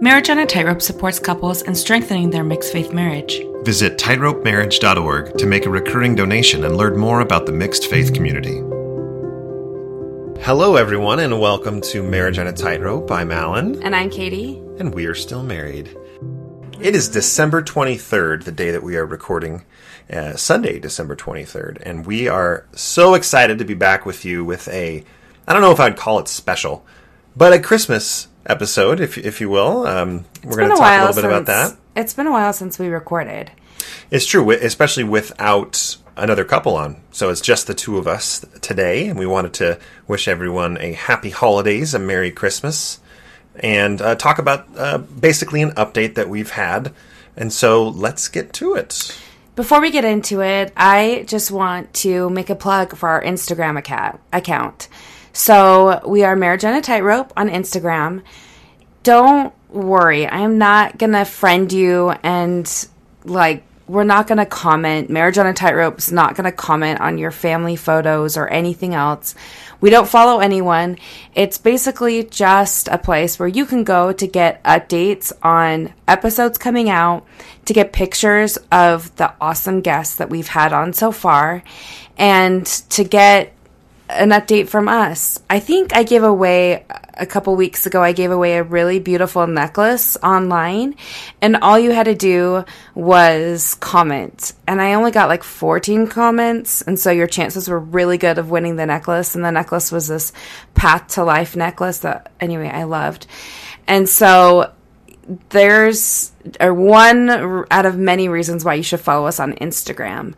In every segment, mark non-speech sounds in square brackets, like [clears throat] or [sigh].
Marriage on a Tightrope supports couples in strengthening their mixed faith marriage. Visit tightropemarriage.org to make a recurring donation and learn more about the mixed faith community. Hello, everyone, and welcome to Marriage on a Tightrope. I'm Allan, And I'm Kattie. and we are still married. It is December 23rd, the day that we are recording, uh, Sunday, December 23rd, and we are so excited to be back with you with a, I don't know if I'd call it special, but a Christmas episode, if, if you will. Um, we're going to talk a little bit about that. It's been a while since we recorded. It's true, especially without another couple on. So it's just the two of us today, and we wanted to wish everyone a happy holidays, a Merry Christmas, and uh, talk about uh, basically an update that we've had. And so let's get to it. Before we get into it, I just want to make a plug for our Instagram account. So we are Marriage on a Tightrope on Instagram. Don't worry, I am not gonna friend you and like we're not gonna comment. Marriage on a Tightrope is not gonna comment on your family photos or anything else. We don't follow anyone. It's basically just a place where you can go to get updates on episodes coming out, to get pictures of the awesome guests that we've had on so far, and to get an update from us. I think I gave away a couple weeks ago, I gave away a really beautiful necklace online, and all you had to do was comment. And I only got like 14 comments, and so your chances were really good of winning the necklace. And the necklace was this Path to Life necklace that, anyway, I loved. And so there's or one out of many reasons why you should follow us on Instagram.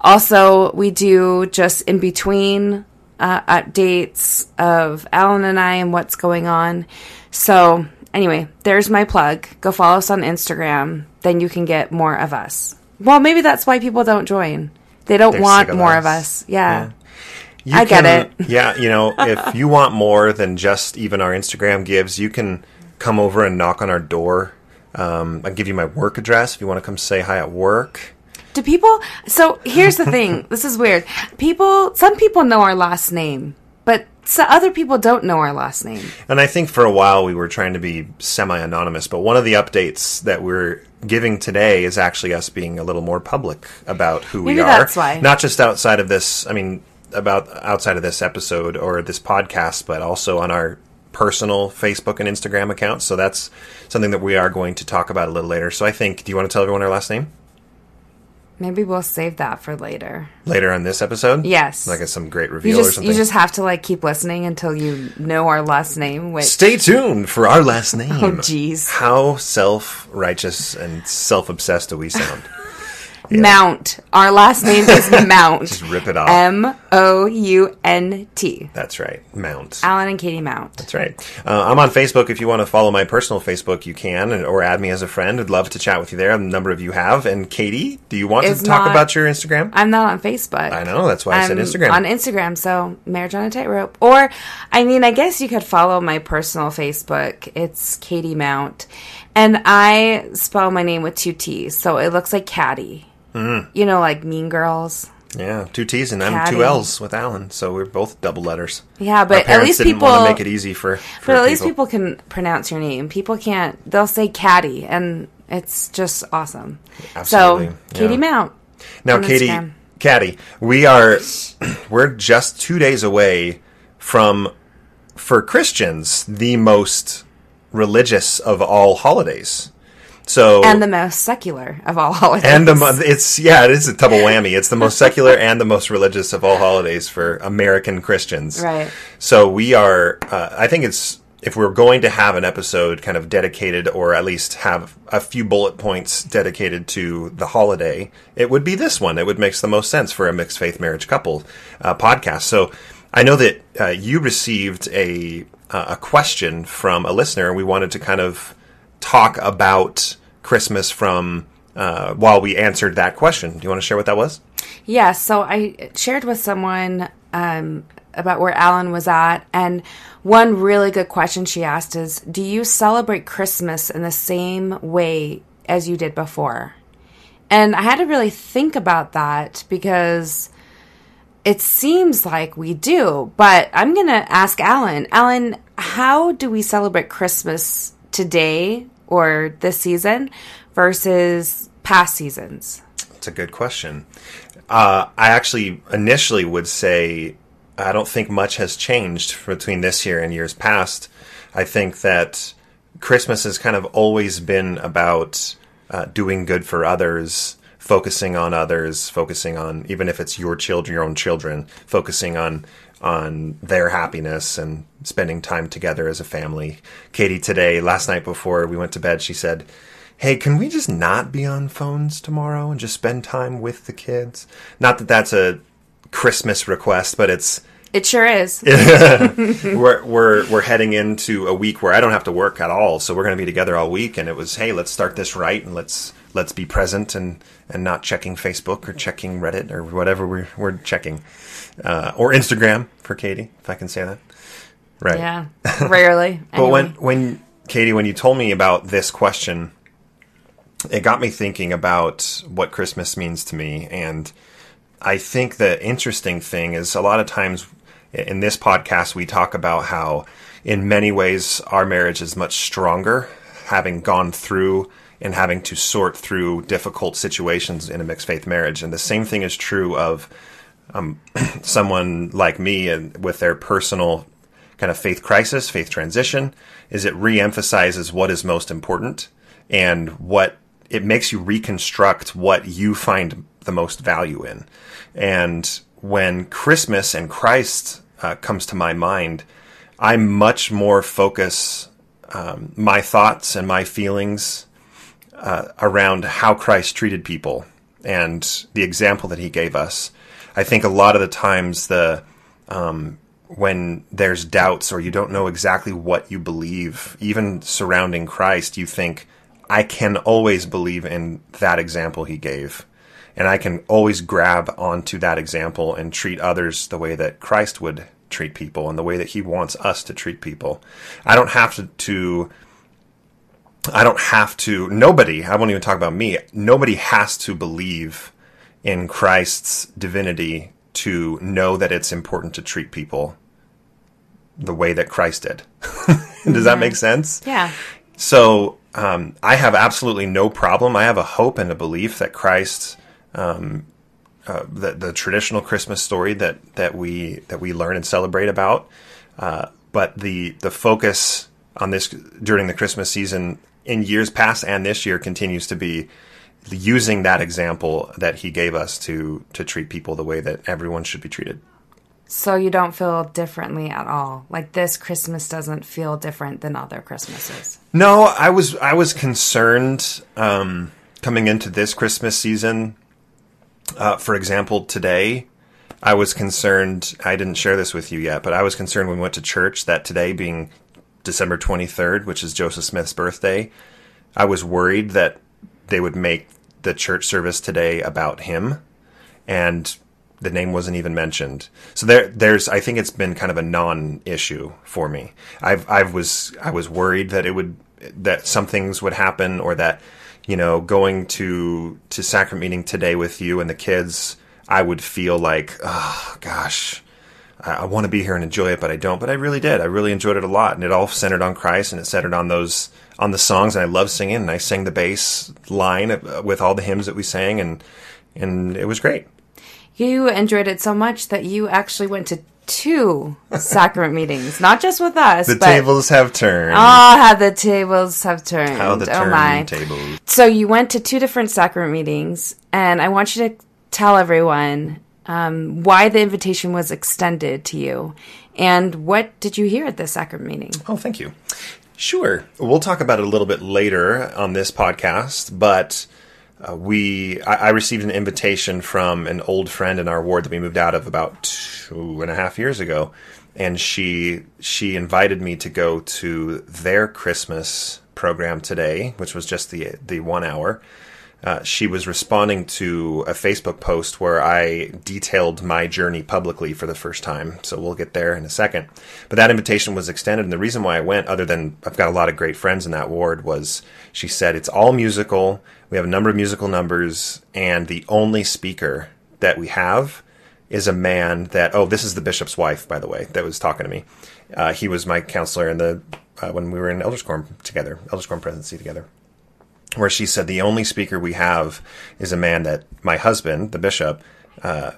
Also, we do just in between uh, updates of Allan and I and what's going on. So, anyway, there's my plug. Go follow us on Instagram. Then you can get more of us. Well, maybe that's why people don't join. They don't They're want more us. of us. Yeah. You I get it. [laughs] Yeah, you know, if [laughs] you want more than just even our Instagram gives, you can come over and knock on our door. Um, I'll give you my work address if you want to come say hi at work. Do people? So here's the thing. [laughs] this is weird. People, some people know our last name, but so other people don't know our last name. And I think for a while we were trying to be semi anonymous, but one of the updates that we're giving today is actually us being a little more public about who Maybe we are. that's why. Not just outside of this, I mean, about outside of this episode or this podcast, but also on our personal Facebook and Instagram accounts. So that's something that we are going to talk about a little later. So I think, do you want to tell everyone our last name? Maybe we'll save that for later. Later on this episode? Yes. Like a, some great You reveal or something? you just have to like keep listening until you know our last name. Which Stay tuned for our last oh, name. Oh, jeez. How self righteous and self obsessed do we sound? Mount. Our last name is [laughs] Mount. Just rip it off. M O U N T. That's right. Mount. Allan and Kattie Mount. That's right. Uh, I'm on Facebook. If you want to follow my personal Facebook, you can, and, or add me as a friend. I'd love to chat with you there. A number of you have. And Kattie, do you want Is to talk not- about your Instagram? I'm not on Facebook. I know. That's why I said I'm Instagram. On Instagram, so marriage on a tightrope. Or, I mean, I guess you could follow my personal Facebook. It's Kattie Mount, and I spell my name with two T's, so it looks like Caddy. Mm-hmm. You know, like Mean Girls. yeah, two T's and I'm two L's with Allan, so we're both double letters. Yeah, but at least didn't people want to make it easy for. for But at least people can pronounce your name. People can't. They'll say Caddy, and it's just awesome. Absolutely, So, Kattie yeah. Mount. Now, Kattie, Instagram. Caddy, we are [clears throat] we're just two days away from, for Christians, the most religious of all holidays. So and the most secular of all [laughs] holidays. and the it's yeah, it is a double whammy. It's the most secular [laughs] and the most religious of all holidays for American Christians. Right. So we are. Uh, I think it's if we're going to have an episode kind of dedicated, or at least have a few bullet points dedicated to the holiday, it would be this one. It would makes the most sense for a mixed faith marriage couple uh, podcast. So I know that uh, you received a uh, a question from a listener. And we wanted to kind of talk about Christmas from uh, while we answered that question. Do you want to share what that was? Yeah, so I shared with someone um, about where Allan was at, and one really good question she asked is Do you celebrate Christmas in the same way as you did before? And I had to really think about that because it seems like we do, but I'm going to ask Allan. Allan, how do we celebrate Christmas today or this season versus past seasons? It's a good question. Uh, I actually initially would say I don't think much has changed between this year and years past. I think that Christmas has kind of always been about uh, doing good for others, focusing on others, focusing on even if it's your children, your own children, focusing on on their happiness and spending time together as a family. Kattie today, last night before we went to bed, she said, "Hey, can we just not be on phones tomorrow and just spend time with the kids?" Not that that's a Christmas request, but it's It sure is. [laughs] we're we're we're heading into a week where I don't have to work at all, so we're going to be together all week. And it was, hey, let's start this right, and let's let's be present and and not checking Facebook or checking Reddit or whatever we're we're checking, uh, or Instagram for Kattie, if I can say that. Right. Yeah, [laughs] rarely. But when when Kattie, when you told me about this question, it got me thinking about what Christmas means to me, and I think the interesting thing is a lot of times in this podcast we talk about how, in many ways, our marriage is much stronger, having gone through and having to sort through difficult situations in a mixed faith marriage, and the same thing is true of um, [clears throat] someone like me and with their personal kind of faith crisis, faith transition, is it reemphasizes what is most important and what it makes you reconstruct what you find the most value in. And when Christmas and Christ uh, comes to my mind, I much more focus um, my thoughts and my feelings uh, around how Christ treated people and the example that he gave us. I think a lot of the times the um, when there's doubts or you don't know exactly what you believe, even surrounding Christ, you think, I can always believe in that example he gave. And I can always grab onto that example and treat others the way that Christ would treat people and the way that he wants us to treat people. I don't have to, to I don't have to, nobody, I won't even talk about me, nobody has to believe in Christ's divinity to know that it's important to treat people the way that Christ did. [laughs] Does that make sense? yeah, So um, I have absolutely no problem. I have a hope and a belief that Christ, um, uh, the, the traditional Christmas story that that we that we learn and celebrate about, uh, but the the focus on this during the Christmas season in years past and this year continues to be using that example that he gave us to to treat people the way that everyone should be treated. so you don't feel differently at all. Like this Christmas doesn't feel different than other Christmases. No, I was I was concerned um, coming into this Christmas season. Uh, for example, today I was concerned. I didn't share this with you yet, but I was concerned when we went to church that today being December twenty third, which is Joseph Smith's birthday, I was worried that they would make the church service today about him, and the name wasn't even mentioned. So there, there's, I think it's been kind of a non-issue for me. I've, I was, I was worried that it would, that some things would happen, or that, you know, going to to sacrament meeting today with you and the kids, I would feel like, oh gosh, I, I want to be here and enjoy it, but I don't. But I really did. I really enjoyed it a lot, and it all centered on Christ, and it centered on those on the songs, and I love singing, and I sang the bass line uh, with all the hymns that we sang, and and it was great. You enjoyed it so much that you actually went to two [laughs] sacrament meetings, not just with us, The tables have turned. oh, how the tables have turned. How the oh my! tables. So you went to two different sacrament meetings, and I want you to tell everyone um, why the invitation was extended to you, and what did you hear at the sacrament meeting? Oh, thank you. Sure. We'll talk about it a little bit later on this podcast, but uh, we I, I received an invitation from an old friend in our ward that we moved out of about two and a half years ago, and she she invited me to go to their Christmas program today, which was just the the one hour. Uh, she was responding to a Facebook post where I detailed my journey publicly for the first time. So we'll get there in a second. But that invitation was extended. And the reason why I went, other than I've got a lot of great friends in that ward, was she said it's all musical. We have a number of musical numbers. And the only speaker that we have is a man that oh this is the bishop's wife by the way that was talking to me. Uh, he was my counselor in the uh, when we were in Elders Quorum together, Elders Quorum presidency together. Where she said the only speaker we have is a man that my husband, the bishop, uh,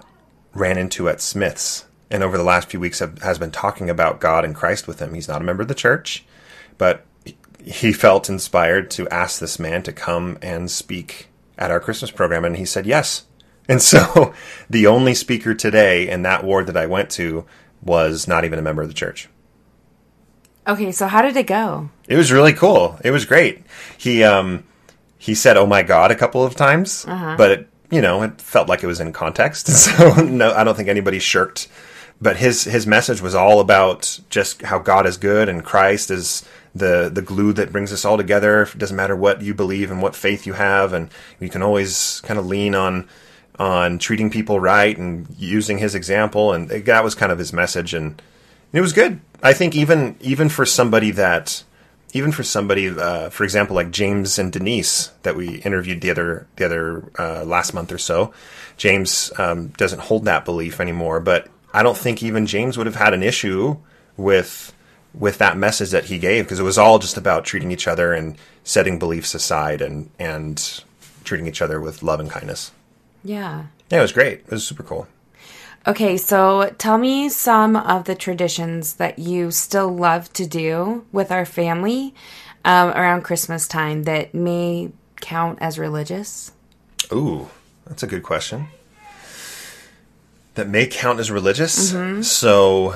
ran into at Smith's, and over the last few weeks have, has been talking about God and Christ with him. He's not a member of the church, but he [laughs] felt inspired to ask this man to come and speak at our Christmas program, and he said yes. [laughs] And so the only speaker today in that ward that I went to was not even a member of the church. Okay, so how did it go? It was really cool. It was great. He um he said "Oh my God" a couple of times, uh-huh. but it, you know it felt like it was in context. [laughs] So no, I don't think anybody shirked. But his his message was all about just how God is good and Christ is the the glue that brings us all together. It doesn't matter what you believe and what faith you have, and you can always kind of lean on on treating people right and using his example. And that was kind of his message, and it was good. I think even even for somebody that even for somebody, uh, for example, like James and Denise that we interviewed the other the other uh, last month or so, James um, doesn't hold that belief anymore. But I don't think even James would have had an issue with with that message that he gave because it was all just about treating each other and setting beliefs aside and and treating each other with love and kindness. Yeah. Yeah, it was great. It was super cool. Okay, so tell me some of the traditions that you still love to do with our family um, around Christmas time that may count as religious. Ooh, that's a good question. That may count as religious. So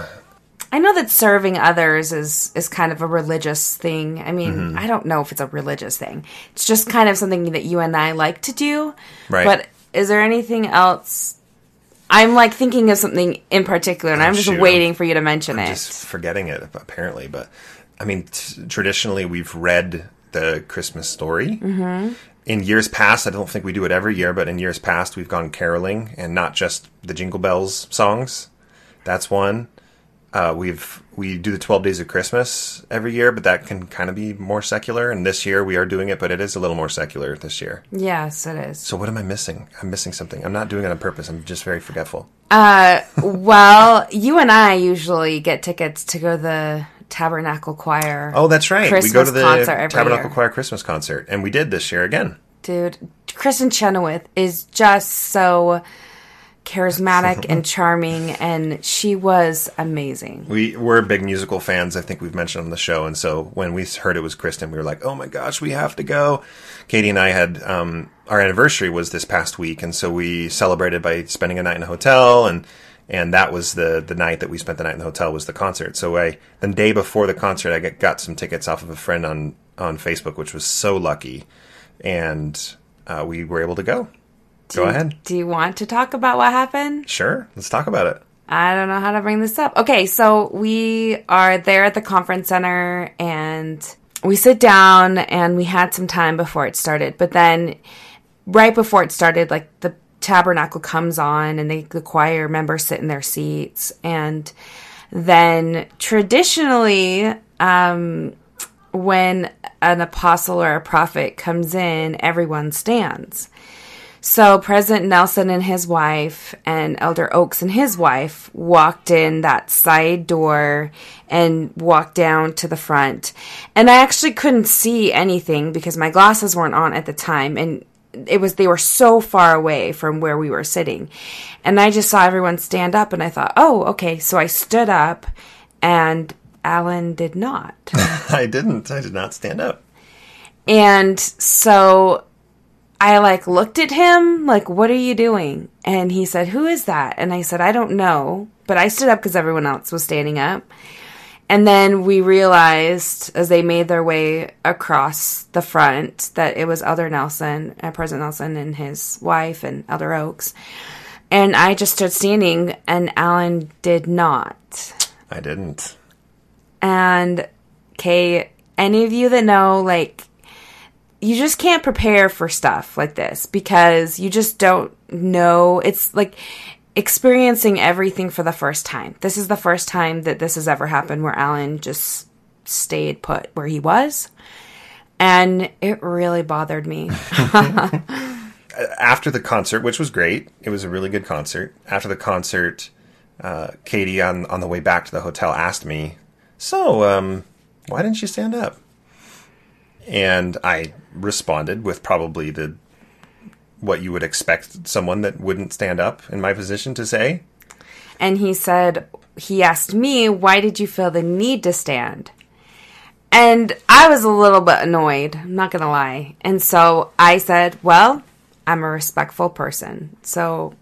I know that serving others is is kind of a religious thing. I mean, I don't know if it's a religious thing. It's just kind of something that you and I like to do. Right. But is there anything else? I'm like thinking of something in particular, and I'm just shoot, waiting for you to mention it. just forgetting it apparently but i mean t- traditionally we've read the christmas story mm-hmm. in years past i don't think we do it every year but in years past we've gone caroling and not just the jingle bells songs that's one uh, we've we do the 12 days of christmas every year but that can kind of be more secular. And this year we are doing it but it is a little more secular this year. Yes, it is. so what am i missing? I'm missing something. I'm not doing it on purpose. I'm just very forgetful. Uh, [laughs] well, you and I usually get tickets to go to the Tabernacle Choir. oh that's right. We go to the tabernacle year. choir christmas concert. And we did this year again. Dude kristin chenoweth is just so charismatic [laughs] and charming and she was amazing We we're big musical fans. I think we've mentioned on the show, and so when we heard it was Kristin, we were like, "Oh my gosh, we have to go!" Kattie and I had um, our anniversary was this past week, and so we celebrated by spending a night in a hotel, and and that was the the night that we spent the night in the hotel was the concert. So I the day before the concert, I got, got some tickets off of a friend on on Facebook, which was so lucky, and uh, we were able to go. Go ahead. do you want to talk about what happened Sure, let's talk about it. I don't know how to bring this up. Okay, so we are there at the conference center and we sit down and we had some time before it started. But then right before it started, like the tabernacle comes on and they, the choir members sit in their seats. And then traditionally, um, when an apostle or a prophet comes in, everyone stands. So President Nelson and his wife and Elder Oaks and his wife walked in that side door and walked down to the front. And I actually couldn't see anything because my glasses weren't on at the time and it was they were so far away from where we were sitting. And I just saw everyone stand up and I thought, "Oh, okay." So I stood up and Allan did not. [laughs] I didn't. I did not stand up. And so I like looked at him, like, what are you doing? And he said, who is that? And I said, I don't know. But I stood up because everyone else was standing up. And then we realized as they made their way across the front that it was Elder Nelson, uh, President Nelson, and his wife, and Elder Oaks. And I just stood standing, and Allan did not. I didn't. And Kay, any of you that know, like, you just can't prepare for stuff like this because you just don't know. It's like experiencing everything for the first time. This is the first time that this has ever happened where Allan just stayed put where he was. And it really bothered me. [laughs] after the concert, which was great, it was a really good concert. After the concert, uh, Kattie on on the way back to the hotel asked me, "So, um, why didn't you stand up?" And I responded with probably the what you would expect someone that wouldn't stand up in my position to say. And he said, he asked me, why did you feel the need to stand? And I was a little bit annoyed, I'm not going to lie. And so I said, well, I'm a respectful person. So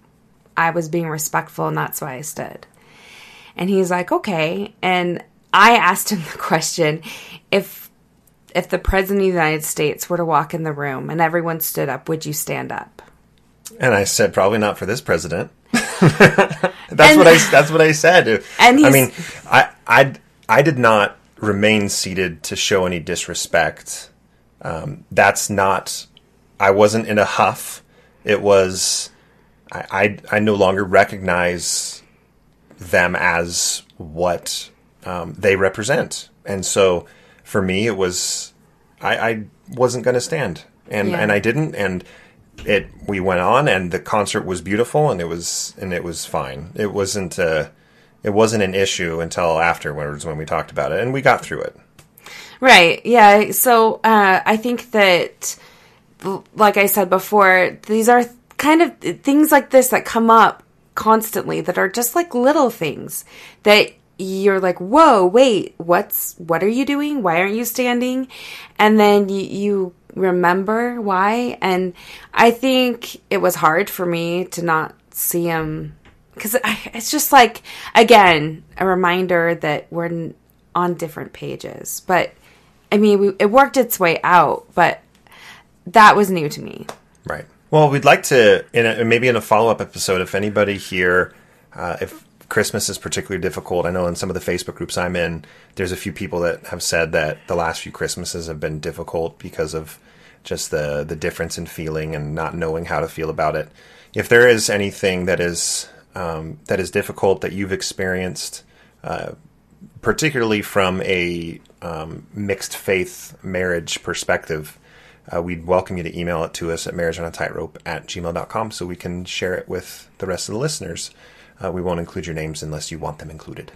I was being respectful, and that's why I stood. And he's like, okay. And I asked him the [laughs] question if if the president of the United States were to walk in the room and everyone stood up, would you stand up? And I said, probably not for this president. [laughs] that's and, what I. That's what I said. And I mean, I, I, I did not remain seated to show any disrespect. Um, that's not. I wasn't in a huff. It was. I, I, I no longer recognize them as what um, they represent, and so for me, it was I, I wasn't going to stand, and yeah. and I didn't, and it we went on, and the concert was beautiful, and it was and it was fine. It wasn't a it wasn't an issue until afterwards when we talked about it, and we got through it. Right. Yeah. So uh, I think that, like I said before, these are kind of things like this that come up constantly that are just like little things that you're like, whoa, wait, what's, what are you doing? Why aren't you standing? And then you, you remember why. And I think it was hard for me to not see him because it's just like, again, a reminder that we're on different pages. But I mean, we, it worked its way out, but that was new to me. Right. Well, we'd like to, in a, maybe in a follow up episode, if anybody here, uh, if Christmas is particularly difficult. I know in some of the Facebook groups I'm in, there's a few people that have said that the last few Christmases have been difficult because of just the the difference in feeling and not knowing how to feel about it. If there is anything that is um, that is difficult that you've experienced, uh, particularly from a um, mixed faith marriage perspective, uh, we'd welcome you to email it to us at marriageonatightrope at gmail.com so we can share it with the rest of the listeners. Uh, we won't include your names unless you want them included.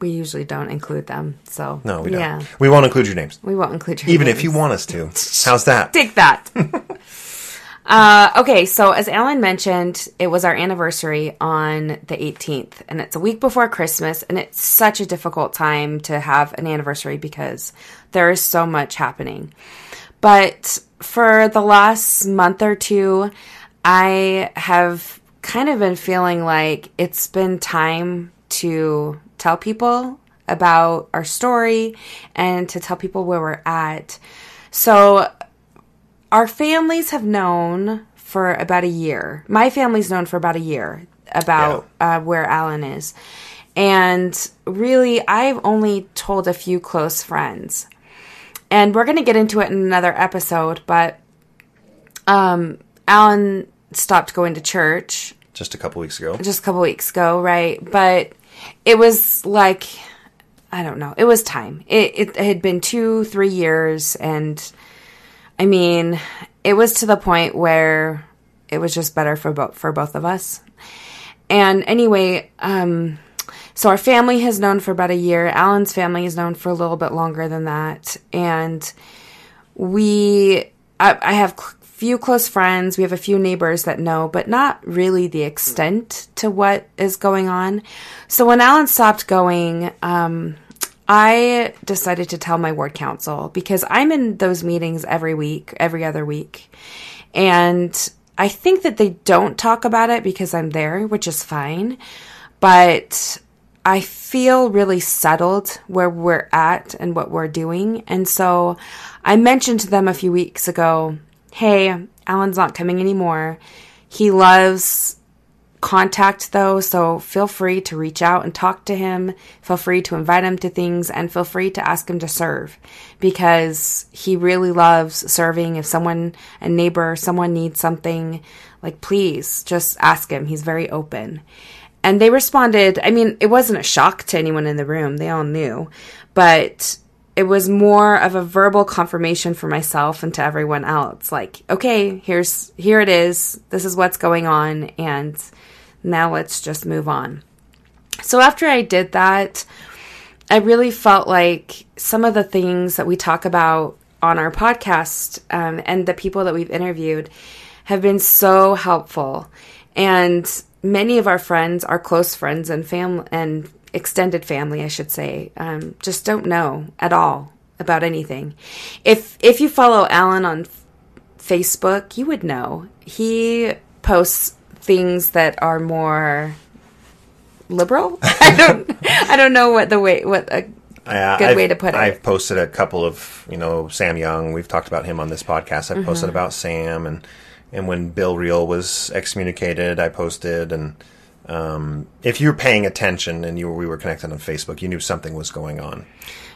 We usually don't include them, so no, we don't. Yeah. We won't include your names. We won't include your names. even names. if you want us to. How's that? [laughs] Take that. [laughs] uh, okay, so as Allan mentioned, it was our anniversary on the 18th, and it's a week before Christmas, and it's such a difficult time to have an anniversary because there is so much happening. But for the last month or two, I have kind of been feeling like it's been time to tell people about our story and to tell people where we're at. So, our families have known for about a year. My family's known for about a year about yeah. uh, where Allan is. And really, I've only told a few close friends. And we're going to get into it in another episode, but um, Allan stopped going to church just a couple weeks ago. Just a couple weeks ago, right? But it was like I don't know. It was time. It it had been two, three years, and I mean, it was to the point where it was just better for both for both of us. And anyway, um, so our family has known for about a year. Allan's family has known for a little bit longer than that, and we I, I have few close friends, we have a few neighbors that know, but not really the extent to what is going on. So when Allan stopped going, um, I decided to tell my ward council because I'm in those meetings every week, every other week. And I think that they don't talk about it because I'm there, which is fine. But I feel really settled where we're at and what we're doing. And so I mentioned to them a few weeks ago hey, Allan's not coming anymore. He loves contact though, so feel free to reach out and talk to him. Feel free to invite him to things and feel free to ask him to serve because he really loves serving. If someone, a neighbor, someone needs something, like please just ask him. He's very open. And they responded, I mean, it wasn't a shock to anyone in the room. They all knew. But it was more of a verbal confirmation for myself and to everyone else. Like okay here's here it is. This is what's going on. And now let's just move on. So after i did that i really felt like some of the things that we talk about on our podcast um, and the people that we've interviewed have been so helpful. And many of our friends our close friends and family and extended family, I should say, um, just don't know at all about anything. If if you follow Allan on Facebook, you would know he posts things that are more liberal. [laughs] I don't I don't know what the way what a uh, good I've, way to put it. I've posted a couple of you know Sam Young. We've talked about him on this podcast. I've mm-hmm. posted about Sam and and when Bill Reel was excommunicated, I posted and um, if you're paying attention and you we were connected on Facebook, you knew something was going on.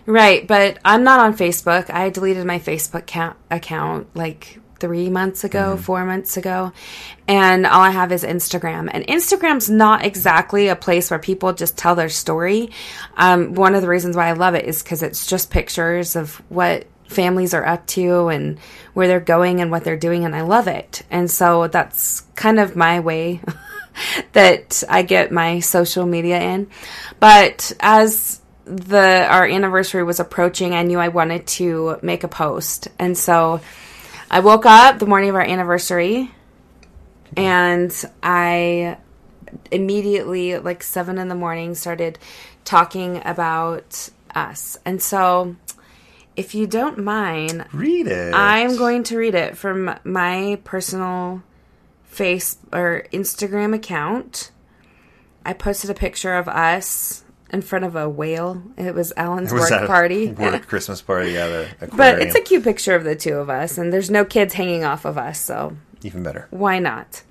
Right, but I'm not on Facebook. I deleted my Facebook count, account like three months ago, mm-hmm. four months ago, and all I have is Instagram. And Instagram's not exactly a place where people just tell their story. Um, one of the reasons why I love it is because it's just pictures of what families are up to and where they're going and what they're doing, and I love it. And so that's kind of my way. [laughs] [laughs] that I get my social media in. But as the our anniversary was approaching, I knew I wanted to make a post. And so I woke up the morning of our anniversary and I immediately like 7 in the morning started talking about us. And so if you don't mind, read it. I'm going to read it from my personal face or Instagram account. I posted a picture of us in front of a whale. It was Allan's [laughs] was work party. Work [laughs] Christmas party, yeah. [laughs] but it's a cute picture of the two of us, and there's no kids hanging off of us, so even better. Why not?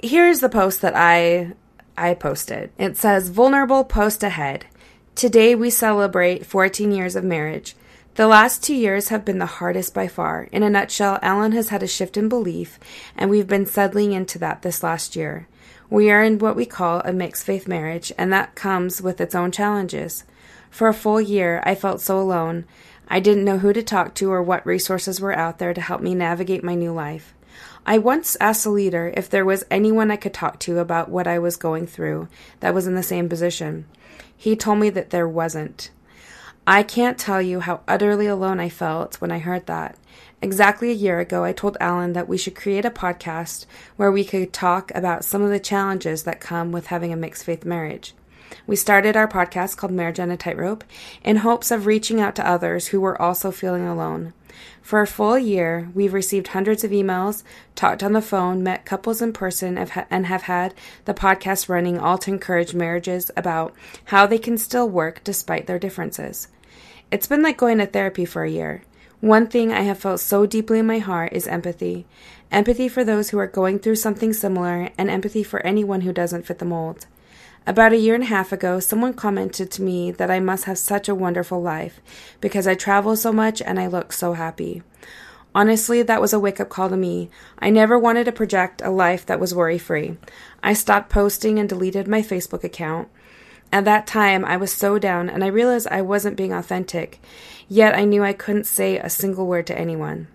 Here's the post that I I posted. It says vulnerable post ahead. Today we celebrate 14 years of marriage. The last two years have been the hardest by far. In a nutshell, Allan has had a shift in belief, and we've been settling into that this last year. We are in what we call a mixed faith marriage, and that comes with its own challenges. For a full year, I felt so alone. I didn't know who to talk to or what resources were out there to help me navigate my new life. I once asked a leader if there was anyone I could talk to about what I was going through that was in the same position. He told me that there wasn't. I can't tell you how utterly alone I felt when I heard that. Exactly a year ago, I told Allan that we should create a podcast where we could talk about some of the challenges that come with having a mixed faith marriage. We started our podcast called Marriage on a Tightrope in hopes of reaching out to others who were also feeling alone. For a full year, we've received hundreds of emails, talked on the phone, met couples in person, and have had the podcast running all to encourage marriages about how they can still work despite their differences. It's been like going to therapy for a year. One thing I have felt so deeply in my heart is empathy. Empathy for those who are going through something similar, and empathy for anyone who doesn't fit the mold. About a year and a half ago, someone commented to me that I must have such a wonderful life because I travel so much and I look so happy. Honestly, that was a wake up call to me. I never wanted to project a life that was worry free. I stopped posting and deleted my Facebook account. At that time, I was so down and I realized I wasn't being authentic, yet I knew I couldn't say a single word to anyone.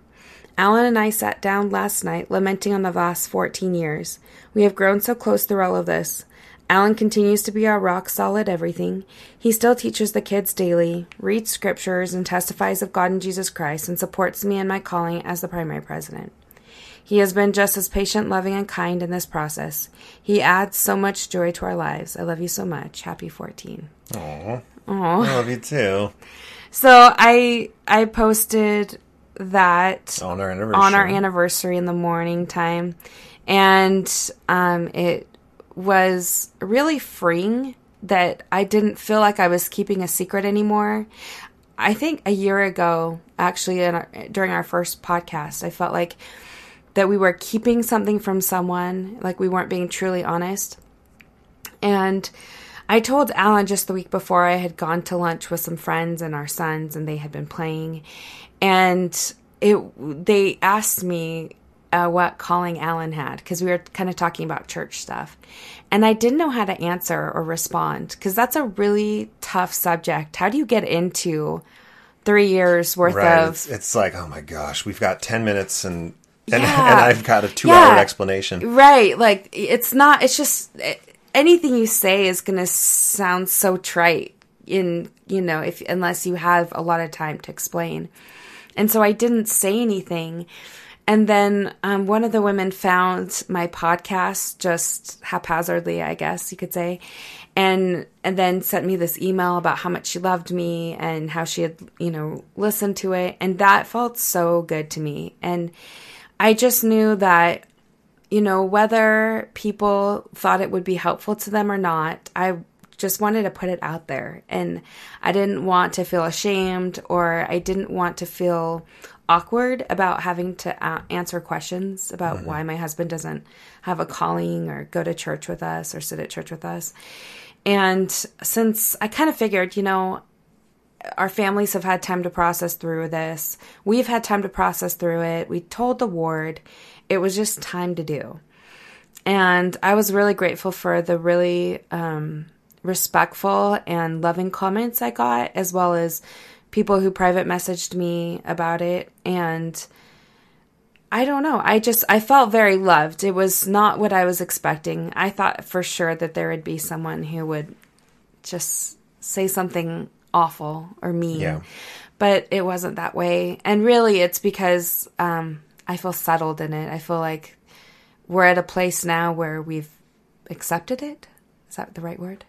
Allan and I sat down last night lamenting on the last 14 years. We have grown so close through all of this. Allan continues to be our rock solid everything. He still teaches the kids daily, reads scriptures, and testifies of God and Jesus Christ, and supports me in my calling as the primary president. He has been just as patient, loving, and kind in this process. He adds so much joy to our lives. I love you so much. Happy 14. Aww. Aww. I love you too. So I I posted that on our anniversary on our anniversary in the morning time, and um, it was really freeing that I didn't feel like I was keeping a secret anymore. I think a year ago, actually, our, during our first podcast, I felt like that we were keeping something from someone, like we weren't being truly honest. And I told Allan just the week before I had gone to lunch with some friends and our sons, and they had been playing. And it, they asked me uh, what calling Allan had because we were kind of talking about church stuff. And I didn't know how to answer or respond because that's a really tough subject. How do you get into three years worth Right. of It's, it's like, oh my gosh, we've got 10 minutes and, and, [laughs] Yeah. and I've got a two hour explanation. Right. Like it's not it's just eh, anything you say is going to sound so trite in, you know, if unless you have a lot of time to explain. And so I didn't say anything. And then um, one of the women found my podcast just haphazardly, I guess you could say, and and then sent me this email about how much she loved me and how she had you know listened to it, and that felt so good to me. And I just knew that you know, whether people thought it would be helpful to them or not, I just wanted to put it out there. And I didn't want to feel ashamed or I didn't want to feel awkward about having to uh, answer questions about why my husband doesn't have a calling or go to church with us or sit at church with us. And since I kind of figured, you know, our families have had time to process through this. We've had time to process through it. We told the ward. It was just time to do. And I was really grateful for the really um, respectful and loving comments I got, as well as people who private messaged me about it. And I don't know. I just, I felt very loved. It was not what I was expecting. I thought for sure that there would be someone who would just say something awful or mean. Yeah. But it wasn't that way. And really, it's because um, I feel settled in it. I feel like we're at a place now where we've accepted it. Is that the right word?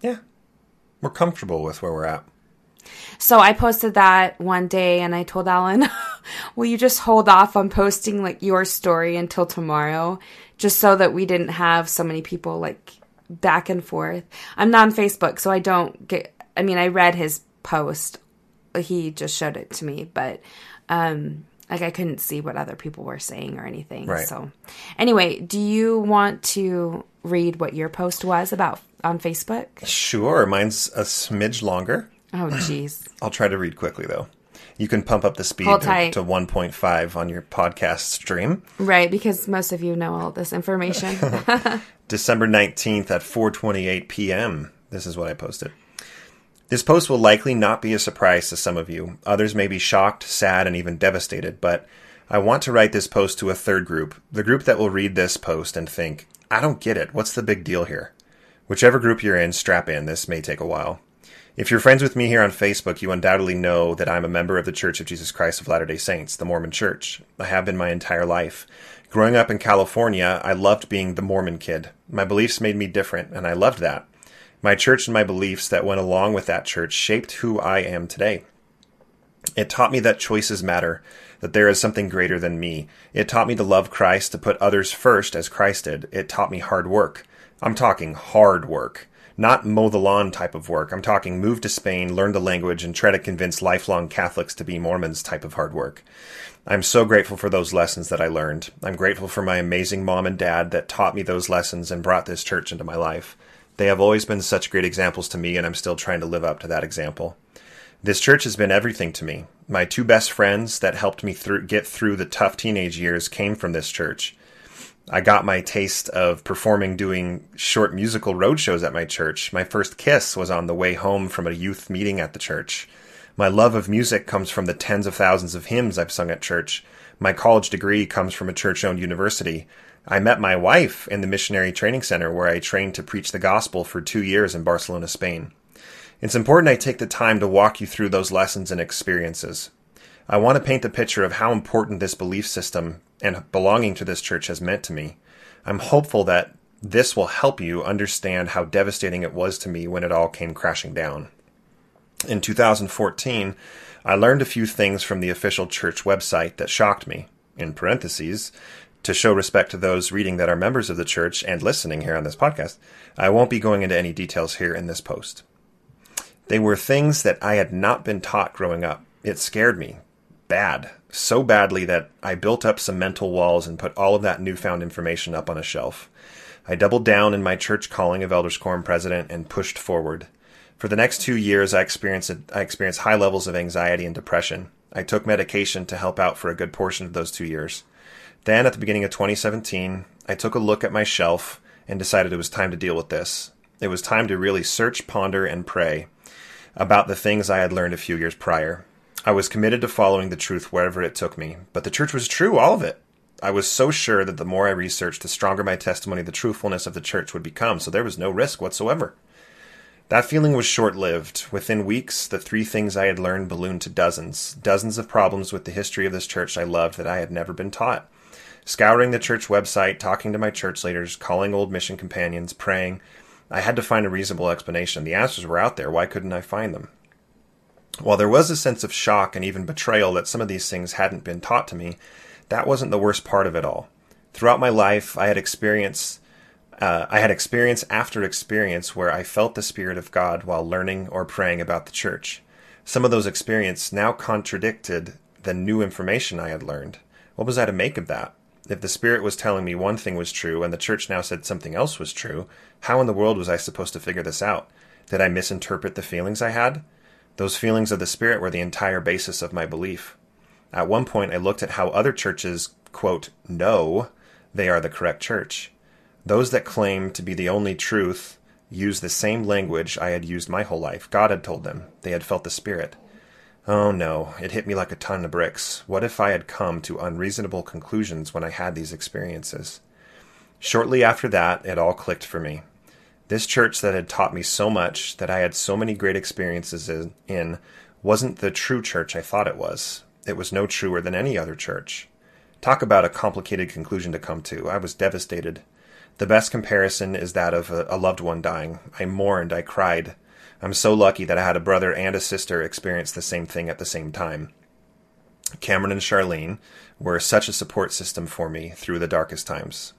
Yeah. We're comfortable with where we're at. So I posted that one day and I told Allan, [laughs] will you just hold off on posting like your story until tomorrow? Just so that we didn't have so many people like back and forth. I'm not on Facebook, so I don't get, I mean, I read his post. He just showed it to me, but, um, like I couldn't see what other people were saying or anything. Right. So anyway, do you want to read what your post was about on Facebook? Sure. Mine's a smidge longer. Oh, jeez. [clears throat] I'll try to read quickly, though. You can pump up the speed to, to 1.5 on your podcast stream. Right, because most of you know all this information. [laughs] [laughs] December 19th at 4:28 p.m. This is what I posted. This post will likely not be a surprise to some of you. Others may be shocked, sad, and even devastated, but I want to write this post to a third group, the group that will read this post and think, "I don't get it. What's the big deal here?" Whichever group you're in, strap in. This may take a while. If you're friends with me here on Facebook, you undoubtedly know that I'm a member of the Church of Jesus Christ of Latter day Saints, the Mormon Church. I have been my entire life. Growing up in California, I loved being the Mormon kid. My beliefs made me different, and I loved that. My church and my beliefs that went along with that church shaped who I am today. It taught me that choices matter, that there is something greater than me. It taught me to love Christ, to put others first as Christ did. It taught me hard work. I'm talking hard work. Not mow the lawn type of work. I'm talking move to Spain, learn the language, and try to convince lifelong Catholics to be Mormons type of hard work. I'm so grateful for those lessons that I learned. I'm grateful for my amazing mom and dad that taught me those lessons and brought this church into my life. They have always been such great examples to me, and I'm still trying to live up to that example. This church has been everything to me. My two best friends that helped me through, get through the tough teenage years came from this church. I got my taste of performing doing short musical road shows at my church. My first kiss was on the way home from a youth meeting at the church. My love of music comes from the tens of thousands of hymns I've sung at church. My college degree comes from a church owned university. I met my wife in the missionary training center where I trained to preach the gospel for two years in Barcelona, Spain. It's important I take the time to walk you through those lessons and experiences. I want to paint the picture of how important this belief system and belonging to this church has meant to me. I'm hopeful that this will help you understand how devastating it was to me when it all came crashing down. In 2014, I learned a few things from the official church website that shocked me. In parentheses, to show respect to those reading that are members of the church and listening here on this podcast, I won't be going into any details here in this post. They were things that I had not been taught growing up. It scared me. Bad. So badly that I built up some mental walls and put all of that newfound information up on a shelf. I doubled down in my church calling of Elders Quorum president and pushed forward. For the next two years, I experienced, I experienced high levels of anxiety and depression. I took medication to help out for a good portion of those two years. Then, at the beginning of 2017, I took a look at my shelf and decided it was time to deal with this. It was time to really search, ponder, and pray about the things I had learned a few years prior. I was committed to following the truth wherever it took me, but the church was true, all of it. I was so sure that the more I researched, the stronger my testimony the truthfulness of the church would become, so there was no risk whatsoever. That feeling was short lived. Within weeks, the three things I had learned ballooned to dozens. Dozens of problems with the history of this church I loved that I had never been taught. Scouring the church website, talking to my church leaders, calling old mission companions, praying, I had to find a reasonable explanation. The answers were out there. Why couldn't I find them? While there was a sense of shock and even betrayal that some of these things hadn't been taught to me, that wasn't the worst part of it all. Throughout my life, I had experienced uh, I had experience after experience where I felt the Spirit of God while learning or praying about the church. Some of those experiences now contradicted the new information I had learned. What was I to make of that? If the Spirit was telling me one thing was true and the church now said something else was true, how in the world was I supposed to figure this out? Did I misinterpret the feelings I had? Those feelings of the Spirit were the entire basis of my belief. At one point, I looked at how other churches, quote, know they are the correct church. Those that claim to be the only truth use the same language I had used my whole life. God had told them. They had felt the Spirit. Oh no, it hit me like a ton of bricks. What if I had come to unreasonable conclusions when I had these experiences? Shortly after that, it all clicked for me. This church that had taught me so much, that I had so many great experiences in, wasn't the true church I thought it was. It was no truer than any other church. Talk about a complicated conclusion to come to. I was devastated. The best comparison is that of a, loved one dying. I mourned, I cried. I'm so lucky that I had a brother and a sister experience the same thing at the same time. Cameron and Charlene were such a support system for me through the darkest times.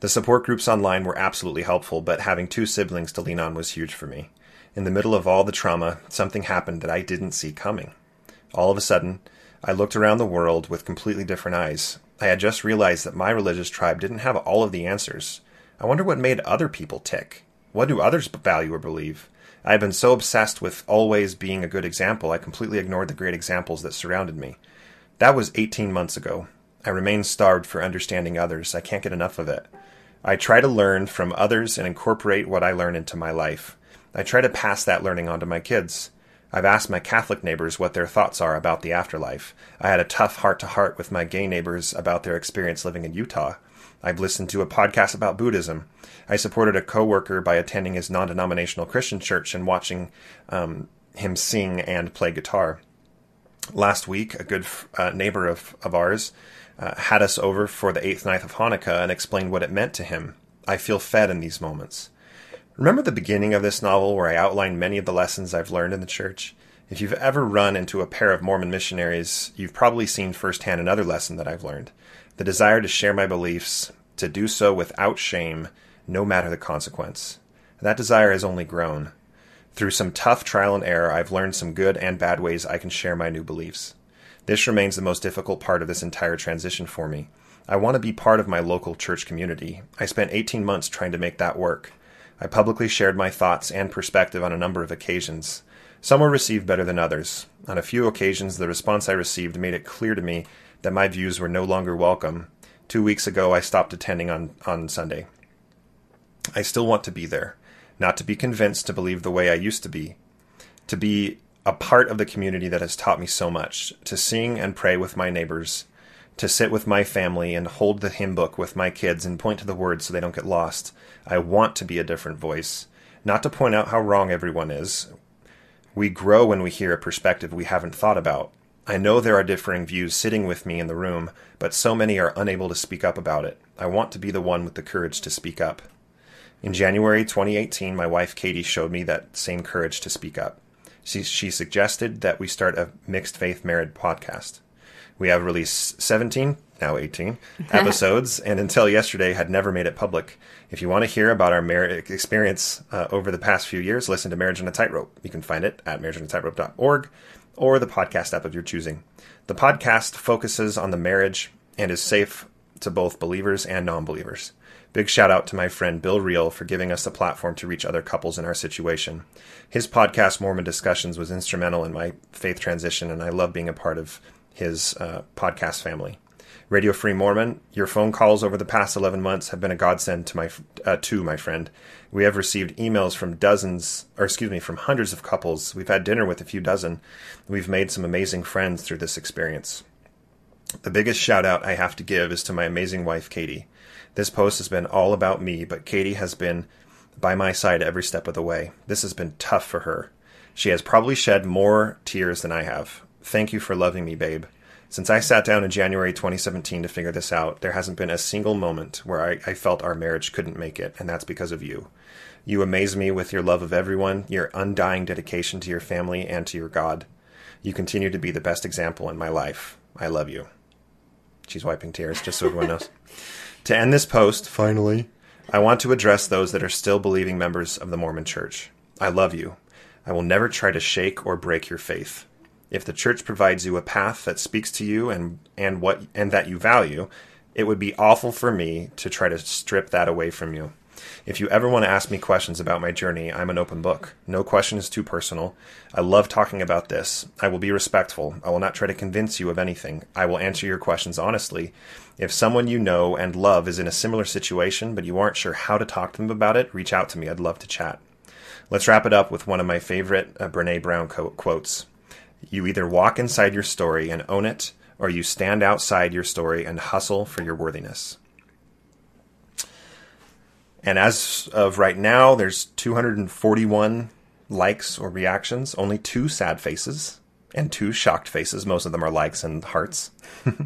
The support groups online were absolutely helpful, but having two siblings to lean on was huge for me. In the middle of all the trauma, something happened that I didn't see coming. All of a sudden, I looked around the world with completely different eyes. I had just realized that my religious tribe didn't have all of the answers. I wonder what made other people tick. What do others value or believe? I had been so obsessed with always being a good example, I completely ignored the great examples that surrounded me. That was 18 months ago. I remain starved for understanding others. I can't get enough of it. I try to learn from others and incorporate what I learn into my life. I try to pass that learning on to my kids. I've asked my Catholic neighbors what their thoughts are about the afterlife. I had a tough heart to heart with my gay neighbors about their experience living in Utah. I've listened to a podcast about Buddhism. I supported a coworker by attending his non-denominational Christian church and watching um, him sing and play guitar. Last week, a good uh, neighbor of, of ours uh, had us over for the eighth night of Hanukkah and explained what it meant to him. I feel fed in these moments. Remember the beginning of this novel where I outlined many of the lessons I've learned in the church? If you've ever run into a pair of Mormon missionaries, you've probably seen firsthand another lesson that I've learned the desire to share my beliefs, to do so without shame, no matter the consequence. That desire has only grown. Through some tough trial and error, I've learned some good and bad ways I can share my new beliefs. This remains the most difficult part of this entire transition for me. I want to be part of my local church community. I spent 18 months trying to make that work. I publicly shared my thoughts and perspective on a number of occasions. Some were received better than others. On a few occasions, the response I received made it clear to me that my views were no longer welcome. Two weeks ago, I stopped attending on, on Sunday. I still want to be there, not to be convinced to believe the way I used to be, to be a part of the community that has taught me so much, to sing and pray with my neighbors, to sit with my family and hold the hymn book with my kids and point to the words so they don't get lost. I want to be a different voice, not to point out how wrong everyone is. We grow when we hear a perspective we haven't thought about. I know there are differing views sitting with me in the room, but so many are unable to speak up about it. I want to be the one with the courage to speak up. In January 2018, my wife Kattie showed me that same courage to speak up. She, she suggested that we start a mixed faith married podcast. We have released 17, now 18, [laughs] episodes, and until yesterday had never made it public. If you want to hear about our marriage experience uh, over the past few years, listen to Marriage on a Tightrope. You can find it at marriageonatightrope.org or the podcast app of your choosing. The podcast focuses on the marriage and is safe to both believers and non believers. Big shout out to my friend Bill Reel for giving us the platform to reach other couples in our situation. His podcast, Mormon Discussions, was instrumental in my faith transition, and I love being a part of his uh, podcast family. Radio Free Mormon, your phone calls over the past 11 months have been a godsend to my uh, to my friend. We have received emails from dozens, or excuse me, from hundreds of couples. We've had dinner with a few dozen. We've made some amazing friends through this experience. The biggest shout out I have to give is to my amazing wife, Kattie. This post has been all about me, but Kattie has been by my side every step of the way. This has been tough for her. She has probably shed more tears than I have. Thank you for loving me, babe. Since I sat down in January 2017 to figure this out, there hasn't been a single moment where I, I, felt our marriage couldn't make it, and that's because of you. You amaze me with your love of everyone, your undying dedication to your family and to your God. You continue to be the best example in my life. I love you. She's wiping tears, just so everyone knows. [laughs] to end this post, finally, I want to address those that are still believing members of the Mormon Church. I love you. I will never try to shake or break your faith. If the church provides you a path that speaks to you and, and what and that you value, it would be awful for me to try to strip that away from you. If you ever want to ask me questions about my journey, I'm an open book. No question is too personal. I love talking about this. I will be respectful. I will not try to convince you of anything. I will answer your questions honestly. If someone you know and love is in a similar situation, but you aren't sure how to talk to them about it, reach out to me. I'd love to chat. Let's wrap it up with one of my favorite uh, Brene Brown co- quotes. You either walk inside your story and own it, or you stand outside your story and hustle for your worthiness. And as of right now, there's 241 likes or reactions, only two sad faces and two shocked faces. Most of them are likes and hearts.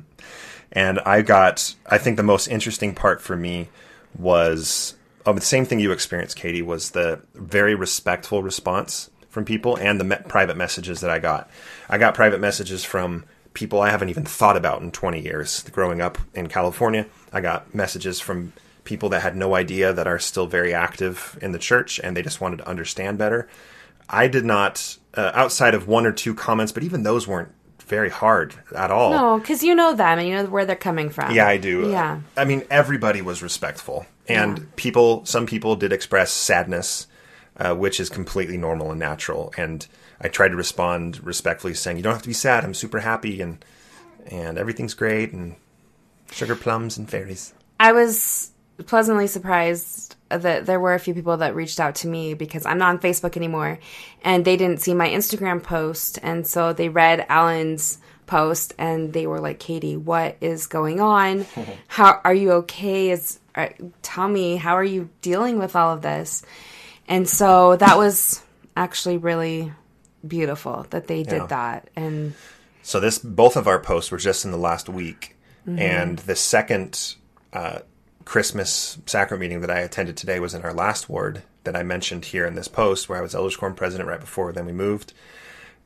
[laughs] and I got, I think the most interesting part for me was oh, the same thing you experienced, Kattie, was the very respectful response from people and the me- private messages that I got. I got private messages from people I haven't even thought about in 20 years. Growing up in California, I got messages from people that had no idea that are still very active in the church and they just wanted to understand better. I did not, uh, outside of one or two comments, but even those weren't very hard at all. No, because you know them and you know where they're coming from. Yeah, I do. Yeah. I mean, everybody was respectful. And yeah. people, some people did express sadness uh, which is completely normal and natural. And I tried to respond respectfully, saying, "You don't have to be sad. I'm super happy, and and everything's great, and sugar plums and fairies." I was pleasantly surprised that there were a few people that reached out to me because I'm not on Facebook anymore, and they didn't see my Instagram post, and so they read Allan's post and they were like, "Kattie, what is going on? [laughs] How are you okay? Is uh, tell me how are you dealing with all of this?" And so that was actually really beautiful that they did yeah. that. And so this both of our posts were just in the last week, mm-hmm. and the second uh, Christmas sacrament meeting that I attended today was in our last ward that I mentioned here in this post, where I was Elders Quorum president right before then we moved.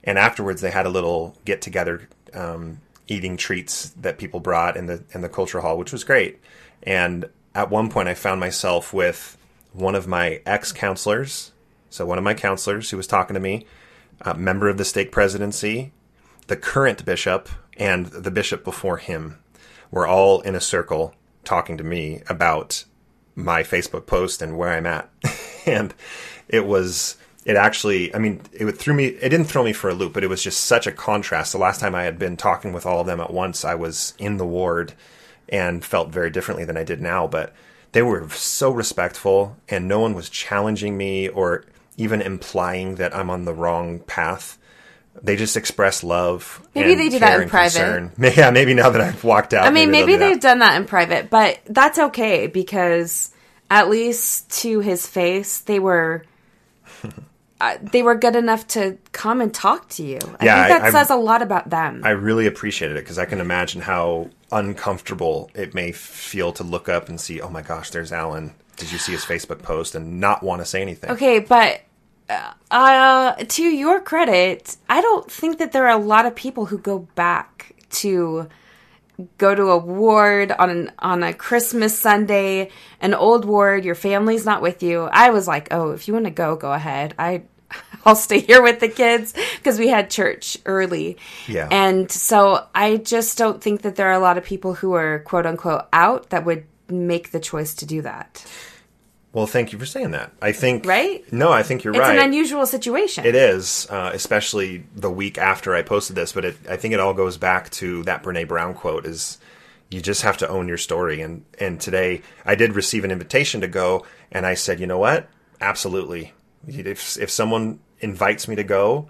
And afterwards, they had a little get together, um, eating treats that people brought in the in the culture hall, which was great. And at one point, I found myself with one of my ex counselors, so one of my counselors who was talking to me, a member of the stake presidency, the current bishop, and the bishop before him were all in a circle talking to me about my Facebook post and where I'm at. [laughs] and it was it actually I mean it threw me it didn't throw me for a loop, but it was just such a contrast. The last time I had been talking with all of them at once, I was in the ward and felt very differently than I did now, but they were so respectful and no one was challenging me or even implying that I'm on the wrong path. They just express love. Maybe they do that in private. Concern. [laughs] Yeah, maybe now that I've walked out. I mean, maybe, maybe they've done that in private, but that's okay because at least to his face, they were [laughs] uh, they were good enough to come and talk to you. I yeah, think that I, says a lot about them. I really appreciated it because I can imagine how uncomfortable it may feel to look up and see, oh my gosh, there's Allan. Did you see his Facebook post and not want to say anything? Okay, but uh, uh, to your credit, I don't think that there are a lot of people who go back to go to a ward on an, on a Christmas Sunday, an old ward, your family's not with you. I was like, "Oh, if you want to go, go ahead." I [laughs] I'll stay here with the kids because we had church early. Yeah. And so I just don't think that there are a lot of people who are quote unquote out that would make the choice to do that. Well, thank you for saying that. I think right. No, I think you're it's right. It's an unusual situation. It is, uh, especially the week after I posted this. But it, I think it all goes back to that Brene Brown quote: "Is you just have to own your story. And and today I did receive an invitation to go, and I said, you know what? Absolutely. If if someone invites me to go,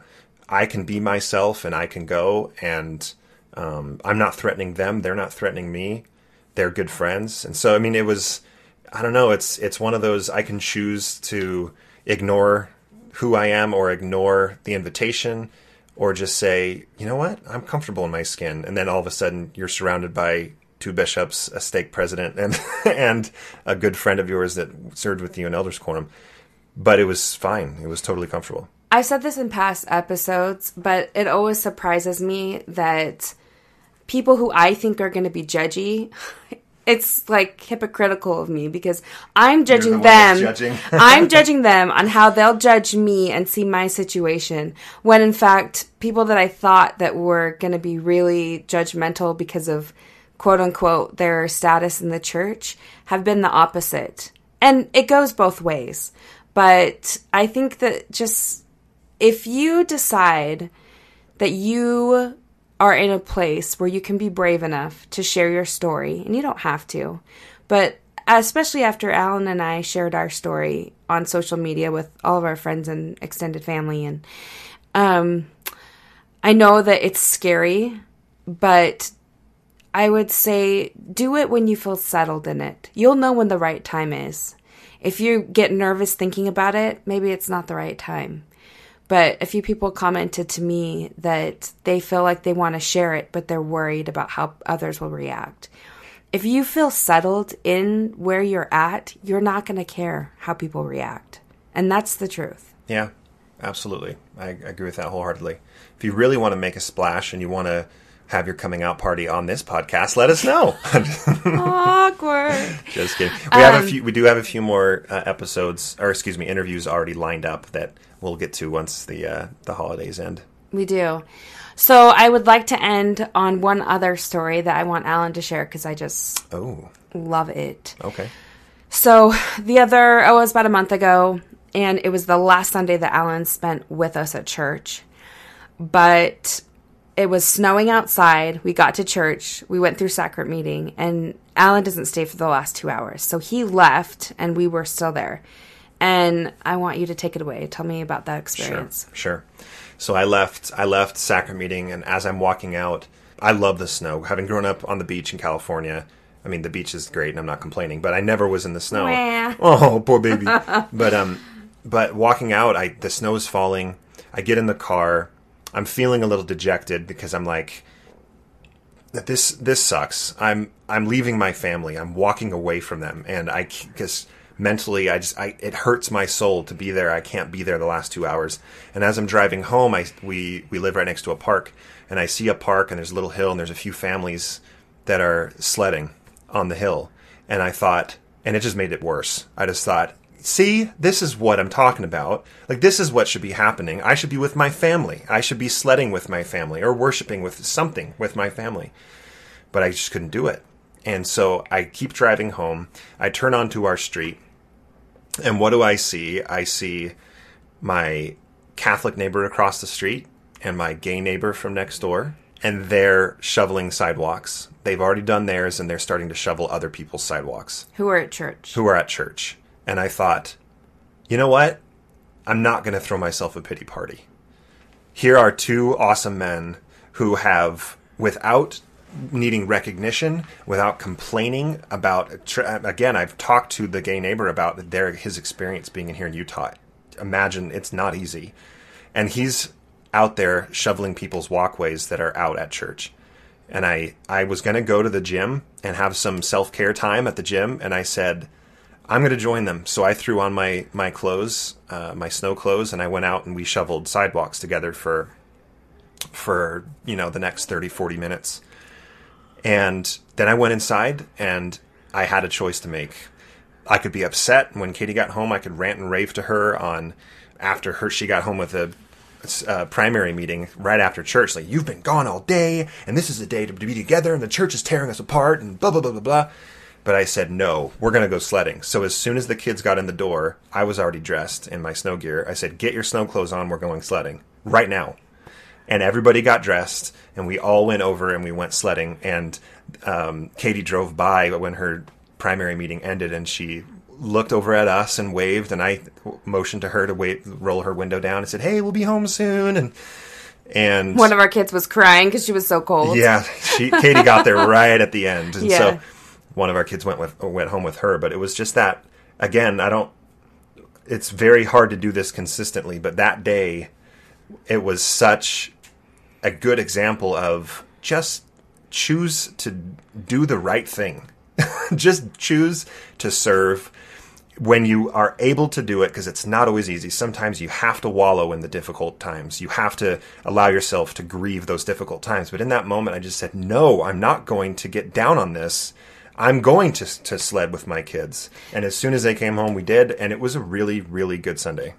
I can be myself and I can go, and um, I'm not threatening them. They're not threatening me. They're good friends, and so I mean, it was. I don't know. It's it's one of those I can choose to ignore who I am or ignore the invitation or just say, you know what, I'm comfortable in my skin. And then all of a sudden you're surrounded by two bishops, a stake president, and [laughs] and a good friend of yours that served with you in elders quorum. But it was fine. It was totally comfortable. I've said this in past episodes, but it always surprises me that people who I think are going to be judgy [laughs] it's like hypocritical of me because I'm judging the them. judging. [laughs] I'm [laughs] judging them on how they'll judge me and see my situation. When in fact, people that I thought that were going to be really judgmental because of quote unquote their status in the church have been the opposite. And it goes both ways. But I think that just if you decide that you are in a place where you can be brave enough to share your story, and you don't have to, but especially after Allan and I shared our story on social media with all of our friends and extended family, and um, I know that it's scary, but I would say do it when you feel settled in it. You'll know when the right time is. If you get nervous thinking about it, maybe it's not the right time. But a few people commented to me that they feel like they want to share it, but they're worried about how others will react. If you feel settled in where you're at, you're not going to care how people react. And that's the truth. Yeah, absolutely. I agree with that wholeheartedly. If you really want to make a splash and you want to have your coming out party on this podcast, let us know. [laughs] Awkward. Just kidding. We have a few. We do have a few more uh, episodes, or excuse me, interviews already lined up that we'll get to once the uh, the holidays end. We do. So I would like to end on one other story that I want Allan to share because I just Oh, love it. okay. So the other, oh, it was about a month ago, and it was the last Sunday that Allan spent with us at church. But it was snowing outside. We got to church. We went through sacrament meeting, and Allan doesn't stay for the last two hours. So he left, and we were still there. And I want you to take it away. Tell me about that experience. Sure. sure. So I left. I left sacrament meeting, and as I'm walking out, I love the snow. Having grown up on the beach in California, I mean the beach is great, and I'm not complaining. But I never was in the snow. Wah. [laughs] Oh, poor baby. but um, but walking out, I the snow is falling. I get in the car. I'm feeling a little dejected because I'm like, that this this sucks. I'm I'm leaving my family. I'm walking away from them, and I because mentally I just I it hurts my soul to be there. I can't be there the last two hours. And as I'm driving home, I we we live right next to a park, and I see a park, and there's a little hill, and there's a few families that are sledding on the hill, and I thought, and it just made it worse. I just thought. See, this is what I'm talking about. Like, this is what should be happening. I should be with my family. I should be sledding with my family or worshiping with something with my family but I just couldn't do it. And so I keep driving home. I turn onto our street, and what do I see? I see my Catholic neighbor across the street and my gay neighbor from next door, and they're shoveling sidewalks. They've already done theirs, and they're starting to shovel other people's sidewalks Who are at church? who are at church. And I thought, you know what? I'm not going to throw myself a pity party. Here are two awesome men who have, without needing recognition, without complaining about. Again, I've talked to the gay neighbor about their his experience being in here in Utah. Imagine it's not easy, and he's out there shoveling people's walkways that are out at church and I I was going to go to the gym and have some self-care time at the gym and I said I'm going to join them. So I threw on my my clothes, uh, my snow clothes and I went out and we shoveled sidewalks together for for, you know, the next 30 40 minutes. And then I went inside and I had a choice to make. I could be upset when Kattie got home. I could rant and rave to her on after her she got home with a uh, primary meeting right after church. Like you've been gone all day, and this is the day to be together, and the church is tearing us apart, and blah blah blah blah blah. But I said no. We're gonna go sledding. So as soon as the kids got in the door, I was already dressed in my snow gear. I said, "Get your snow clothes on. We're going sledding right now." and everybody got dressed, and we all went over and we went sledding. And um, Kattie drove by when her primary meeting ended, and she looked over at us and waved, and I motioned to her to wait, roll her window down, and said, "Hey, we'll be home soon." And and One of our kids was crying because she was so cold. yeah, she Kattie got there right at the end, and Yeah. so one of our kids went with went home with her. But it was just that again. I don't. It's very hard to do this consistently, but that day, it was such a good example of just choose to do the right thing. [laughs] just choose to serve when you are able to do it because it's not always easy sometimes you have to wallow in the difficult times you have to allow yourself to grieve those difficult times but in that moment i just said no i'm not going to get down on this i'm going to, to sled with my kids and as soon as they came home we did and it was a really really good sunday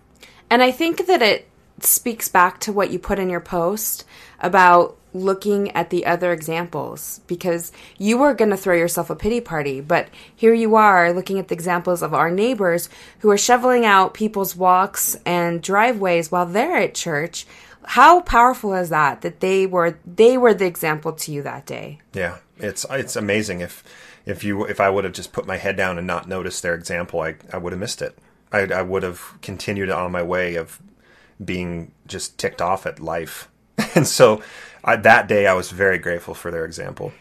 And I think that it speaks back to what you put in your post about looking at the other examples because you were going to throw yourself a pity party, but here you are looking at the examples of our neighbors who are shoveling out people's walks and driveways while they're at church. How powerful is that that they were they were the example to you that day? Yeah, it's it's amazing. If if you if I would have just put my head down and not noticed their example, I I would have missed it. I I would have continued on my way of being just ticked off at life, [laughs] and so I, that day I was very grateful for their example.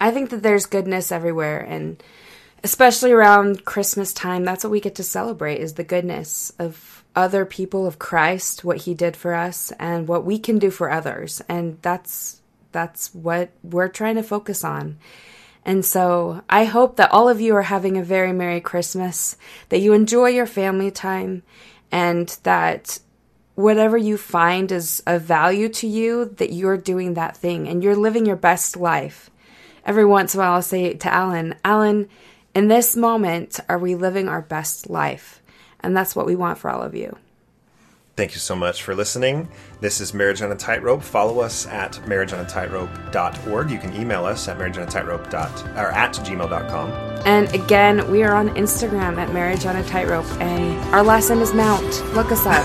I think that there's goodness everywhere and especially around Christmas time, that's what we get to celebrate is the goodness of other people of Christ, what he did for us and what we can do for others. And that's that's what we're trying to focus on. And so I hope that all of you are having a very Merry Christmas, that you enjoy your family time, and that whatever you find is of value to you, that you're doing that thing and you're living your best life. Every once in a while, I'll say to Allan, Allan, in this moment, are we living our best life? And that's what we want for all of you. Thank you so much for listening. This is Marriage on a Tightrope. Follow us at marriageonatightrope.org. You can email us at marriageonatightrope or at gmail.com. And again, we are on Instagram at Marriage on a Tightrope, and our last name is Mount. Look us up.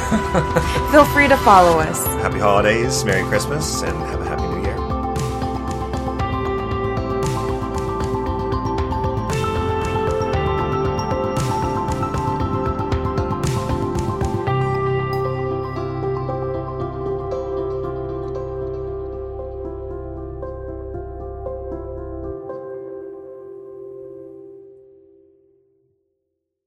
[laughs] Feel free to follow us. Happy holidays, Merry Christmas, and have a